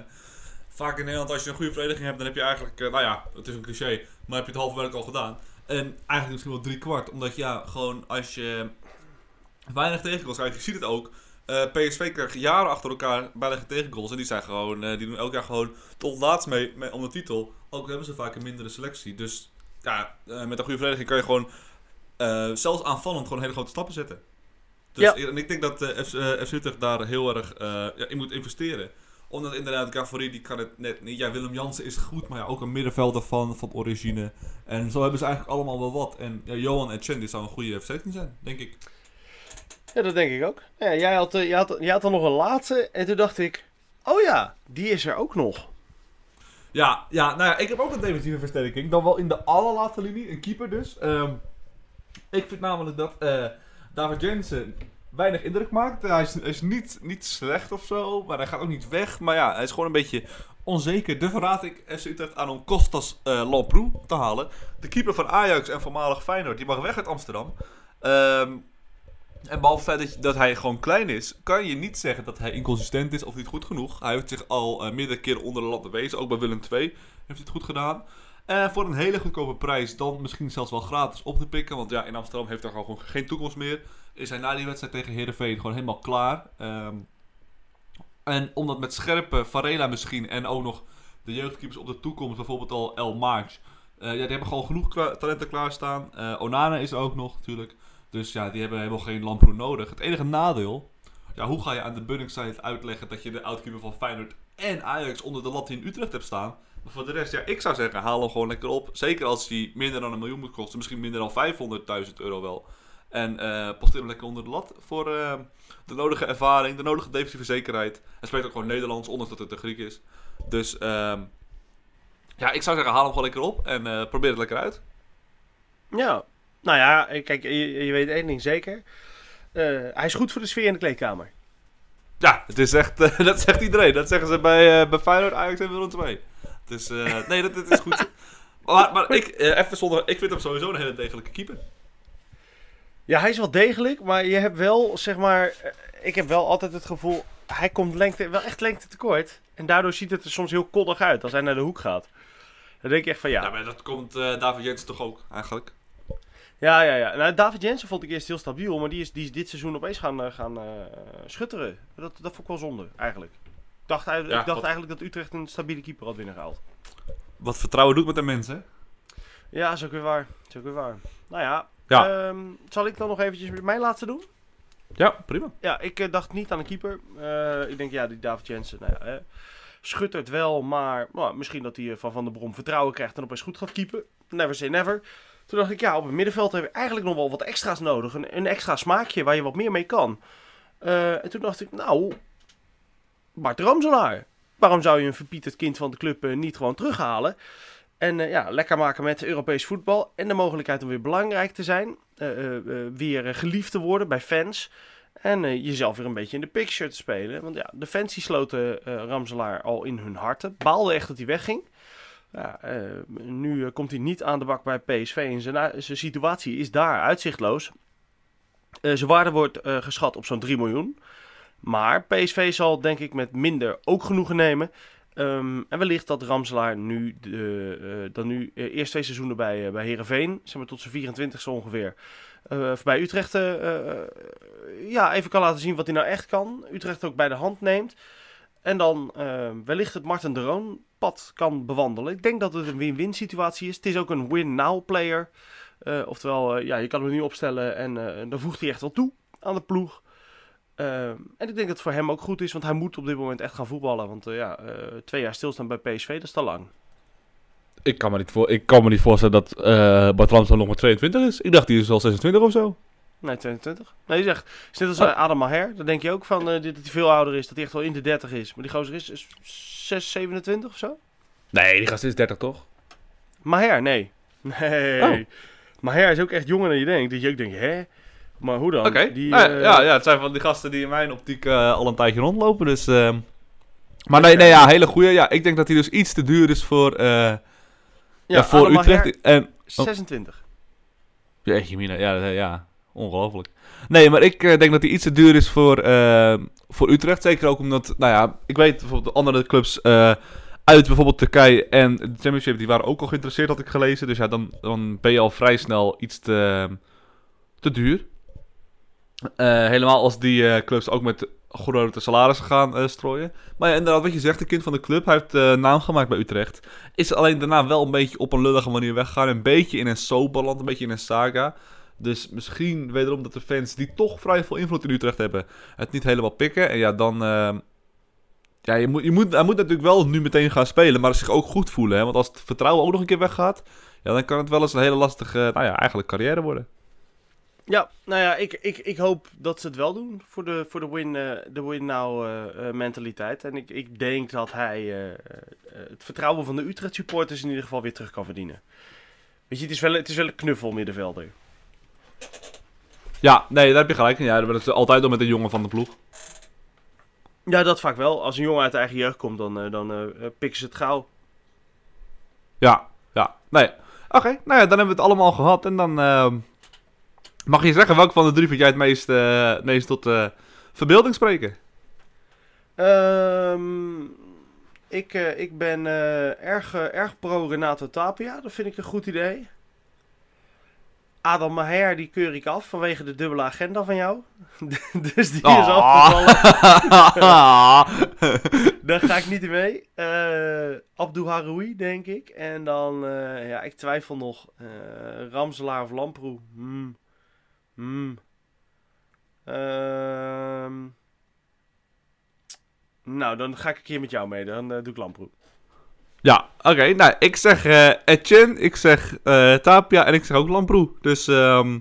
vaak in Nederland, als je een goede verdediging hebt, dan heb je eigenlijk, nou ja, het is een cliché, maar heb je het halve werk al gedaan. En eigenlijk misschien wel drie kwart, omdat ja, gewoon als je weinig tegengoals krijgt, je ziet het ook. Eh, PSV krijgt jaren achter elkaar bijna geen tegengoals. En die zijn gewoon, eh, die doen elk jaar gewoon tot laatst mee, mee om de titel. Ook hebben ze vaak een mindere selectie. Dus ja, eh, met een goede verdediging kan je gewoon, zelfs aanvallend, gewoon hele grote stappen zetten. Dus, Ja. En ik denk dat FC, Utrecht daar heel erg ja, in moet investeren. Omdat inderdaad, Gavori die kan het net niet. Ja, Willem Jansen is goed, maar ja, ook een middenvelder van, van origine. En zo hebben ze eigenlijk allemaal wel wat. En ja, Johan en Chen, die zou een goede versterking zijn, denk ik. Ja, dat denk ik ook. Ja, jij, had, eh, jij, had, jij had dan nog een laatste. En toen dacht ik, oh ja, die is er ook nog. Ja, ja, nou ja, ik heb ook een defensieve versterking. Dan wel in de allerlaatste linie, een keeper dus. Ehm, ik vind namelijk dat eh, David Jensen weinig indruk maakt. Hij is, is niet, niet slecht of zo, maar hij gaat ook niet weg. Maar ja, hij is gewoon een beetje onzeker. Dus raad ik FC Utrecht aan om Kostas eh Lamproe te halen. De keeper van Ajax en voormalig Feyenoord, die mag weg uit Amsterdam. Ehm, en behalve het feit dat, hij gewoon klein is, kan je niet zeggen dat hij inconsistent is of niet goed genoeg. Hij heeft zich al eh, meerdere keren onder de lat bewezen, ook bij Willem II heeft hij het goed gedaan. En voor een hele goedkope prijs, dan misschien zelfs wel gratis op te pikken. Want ja, in Amsterdam heeft hij gewoon geen toekomst meer. Is hij na die wedstrijd tegen Heerenveen gewoon helemaal klaar. Ehm, en omdat met scherpe Varela misschien en ook nog de jeugdkeepers op de toekomst, bijvoorbeeld al El March. eh, ja, die hebben gewoon genoeg talenten klaarstaan. Eh Onana is er ook nog natuurlijk. Dus ja, die hebben helemaal geen Lamproe nodig. Het enige nadeel, ja, hoe ga je aan de Bunningside uitleggen dat je de outkeeper van Feyenoord en Ajax onder de lat in Utrecht hebt staan? Maar voor de rest, ja, ik zou zeggen, haal hem gewoon lekker op. Zeker als hij minder dan een miljoen moet kosten, misschien minder dan 500.000 euro wel. En eh posteer hem lekker onder de lat voor eh, de nodige ervaring, de nodige defensieve zekerheid. Hij spreekt ook gewoon Nederlands, ondanks dat het een Griek is. Dus ehm, ja, ik zou zeggen, haal hem gewoon lekker op en eh, probeer het lekker uit. Ja, nou ja, eh, kijk, je, je weet één ding zeker. Eh, hij is goed voor de sfeer in de kleedkamer. Ja, het is echt, eh, dat zegt iedereen. Dat zeggen ze bij, bij Feyenoord, Ajax en Willem II. Dus nee, dat, dat is goed. Maar, maar ik, even zonder, ik vind hem sowieso een hele degelijke keeper. Ja, hij is wel degelijk, maar je hebt wel, zeg maar, ik heb wel altijd het gevoel, hij komt lengte, wel echt lengte tekort. En daardoor ziet het er soms heel koddig uit als hij naar de hoek gaat. Dan denk ik echt van ja. Ja, maar dat komt David Jensen toch ook, eigenlijk? Ja, ja, ja. Nou, David Jensen vond ik eerst heel stabiel, maar die is, die is dit seizoen opeens gaan, eh, gaan eh, schutteren. Dat, dat vond ik wel zonde, eigenlijk. Ik dacht, Ja, ik dacht wat- eigenlijk dat Utrecht een stabiele keeper had binnengehaald. Wat vertrouwen doet met de mensen, Ja, is ook weer waar. Is ook weer waar. Nou ja, Ja. ehm, zal ik dan nog eventjes mijn laatste doen? Ja, prima. Ja, ik eh, dacht niet aan een keeper. Ik denk, ja, die David Jensen, nou ja, schuttert wel, maar nou, misschien dat hij van Van der Brom vertrouwen krijgt en opeens goed gaat keepen. Never say never. Toen dacht ik, ja, op het middenveld hebben we eigenlijk nog wel wat extra's nodig. Een, een extra smaakje waar je wat meer mee kan. Eh, en toen dacht ik, nou, Bart Ramselaar. Waarom zou je een verpieterd kind van de club eh, niet gewoon terughalen? En eh, ja, lekker maken met Europees voetbal. En de mogelijkheid om weer belangrijk te zijn. weer geliefd te worden bij fans. En jezelf weer een beetje in de picture te spelen. Want ja, de fans die sloten Ramselaar al in hun harten. Baalden echt dat hij wegging. Eh, nu eh, komt hij niet aan de bak bij PSV. En zijn, zijn situatie is daar uitzichtloos. Eh, zijn waarde wordt eh, geschat op zo'n 3 miljoen. Maar PSV zal denk ik met minder ook genoegen nemen. Ehm, en wellicht dat Ramselaar nu, de, eh, dan nu eh, eerst twee seizoenen bij, eh bij Heerenveen, zeg maar tot zijn 24 ongeveer, eh, of bij Utrecht eh, eh, ja, even kan laten zien wat hij nou echt kan. Utrecht ook bij de hand neemt. En dan eh, wellicht het Martin de pad kan bewandelen. Ik denk dat het een win-win situatie is. Het is ook een win-now player. Eh, oftewel, eh, ja, je kan hem nu opstellen en eh, dan voegt hij echt wel toe aan de ploeg. En ik denk dat het voor hem ook goed is, want hij moet op dit moment echt gaan voetballen. Want ja, twee jaar stilstaan bij PSV, dat is te lang. Ik kan me niet, voor, ik kan me niet voorstellen dat Ramselaar nog maar 22 is. Ik dacht, die is al 26 of zo. Nee, 22. Nee, je zegt, het is net als Oh. Adam Maher. Dan denk je ook van dit- dat hij veel ouder is, dat hij echt wel in de 30 is. Maar die gozer is, is 6, 27 of zo? Nee, die gast is 30 toch? Maher, nee. Nee. Oh. Maher is ook echt jonger dan je denkt. Dat je ook denkt, hè? Maar hoe dan? Oké. Ja, eh, ja, ja, het zijn van die gasten die in mijn optiek al een tijdje rondlopen. Dus, ehm. Maar nee, nee, ja, hele goeie. Ja, ik denk dat hij dus iets te duur is voor, ja, ja, voor Adam Maher, Utrecht. En, 26. Jeetje mina, ja, ja, ongelooflijk. Nee, maar ik eh, denk dat hij iets te duur is voor, eh, voor Utrecht. Zeker ook omdat, nou ja, ik weet bijvoorbeeld de andere clubs eh, uit bijvoorbeeld Turkije en de Championship, die waren ook al geïnteresseerd, had ik gelezen. Dus ja, dan, dan ben je al vrij snel iets te, te duur. Helemaal als die clubs ook met grote salarissen gaan strooien. Maar ja, inderdaad, wat je zegt, de kind van de club, hij heeft naam gemaakt bij Utrecht. Is alleen daarna wel een beetje op een lullige manier weggegaan. Een beetje in een soap beland, een beetje in een saga. Dus misschien wederom dat de fans die toch vrij veel invloed in Utrecht hebben, het niet helemaal pikken. En ja, dan. eh, ja, je moet, je moet, hij moet natuurlijk wel nu meteen gaan spelen, maar zich ook goed voelen. Hè? Want als het vertrouwen ook nog een keer weggaat, ja, dan kan het wel eens een hele lastige, nou ja, eigenlijk carrière worden. Ja, nou ja, ik, ik, ik hoop dat ze het wel doen voor de, voor de win, eh, de win eh, eh, mentaliteit. En ik, ik denk dat hij eh, eh, het vertrouwen van de Utrecht supporters in ieder geval weer terug kan verdienen. Weet je, het is wel, het is wel een knuffel middenvelder. Ja, nee, daar heb je gelijk in. Ja, dat is altijd al met de jongen van de ploeg. Ja, dat vaak wel. Als een jongen uit de eigen jeugd komt, dan, eh, dan eh, eh, pikken ze het gauw. Ja, ja, nee. Oké, nou ja, dan hebben we het allemaal gehad. En dan ehm, mag je zeggen welke van de drie vind jij het meest, meest tot verbeelding spreken? Ehm, ik, ik ben erg, erg pro Renato Tapia. Dat vind ik een goed idee. Adam Maher, die keur ik af vanwege de dubbele agenda van jou. dus die is afgevallen. Daar ga ik niet in mee. Abdou Haroui, denk ik. En dan, eh, ja, ik twijfel nog. eh Ramselaar of Lamproe. Hmm. Hmm. Ehm. Nou, dan ga ik een keer met jou mee. Dan doe ik Lamproe. Ja, oké. nou, ik zeg eh Etienne, ik zeg eh, Tapia en ik zeg ook Lamproe. Dus ehm,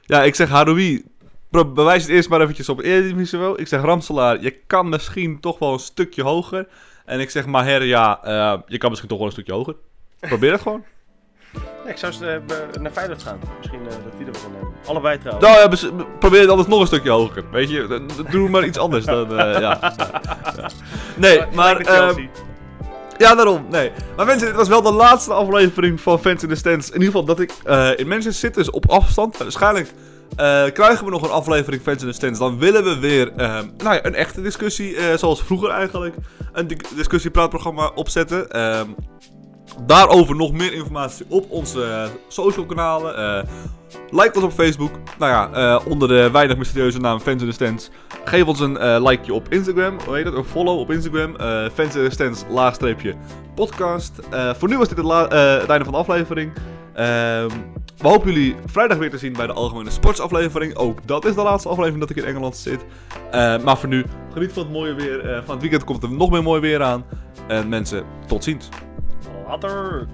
ja, ik zeg Haroui. Bewijs het eerst maar eventjes op het Eredivisie-niveau. Ik zeg Ramselaar, je kan misschien toch wel een stukje hoger. En ik zeg Maher, ja, eh, je kan misschien toch wel een stukje hoger. Probeer het gewoon. Ja, ik zou eens, naar Feyenoord gaan. Misschien dat die er wel van hebben. Allebei trouwens. Nou ja, probeer het anders nog een stukje hoger. Weet je, doe maar iets anders. Dan, ja. Ja. Nee, maar... ja, daarom. Nee. Maar mensen, dit was wel de laatste aflevering van Fans in the Stands. In ieder geval dat ik eh, in Manchester zit, dus op afstand. Waarschijnlijk Eh, krijgen we nog een aflevering Fans in the Stands, dan willen we weer ehm, nou ja, een echte discussie, eh, zoals vroeger eigenlijk, een di- discussiepraatprogramma opzetten. Daarover nog meer informatie op onze eh, social kanalen. Eh, like ons op Facebook. Nou ja, eh, onder de weinig mysterieuze naam Fans in the Stands. Geef ons een likeje op Instagram. Hoe heet dat? Een follow op Instagram. Fans in the Stands, laagstreepje, podcast. Voor nu was dit het, einde van de aflevering. Ehm, we hopen jullie vrijdag weer te zien bij de Algemene Sportsaflevering. Ook dat is de laatste aflevering dat ik in Engeland zit. Maar voor nu, geniet van het mooie weer. Van het weekend komt er nog meer mooi weer aan. En mensen, tot ziens. Father.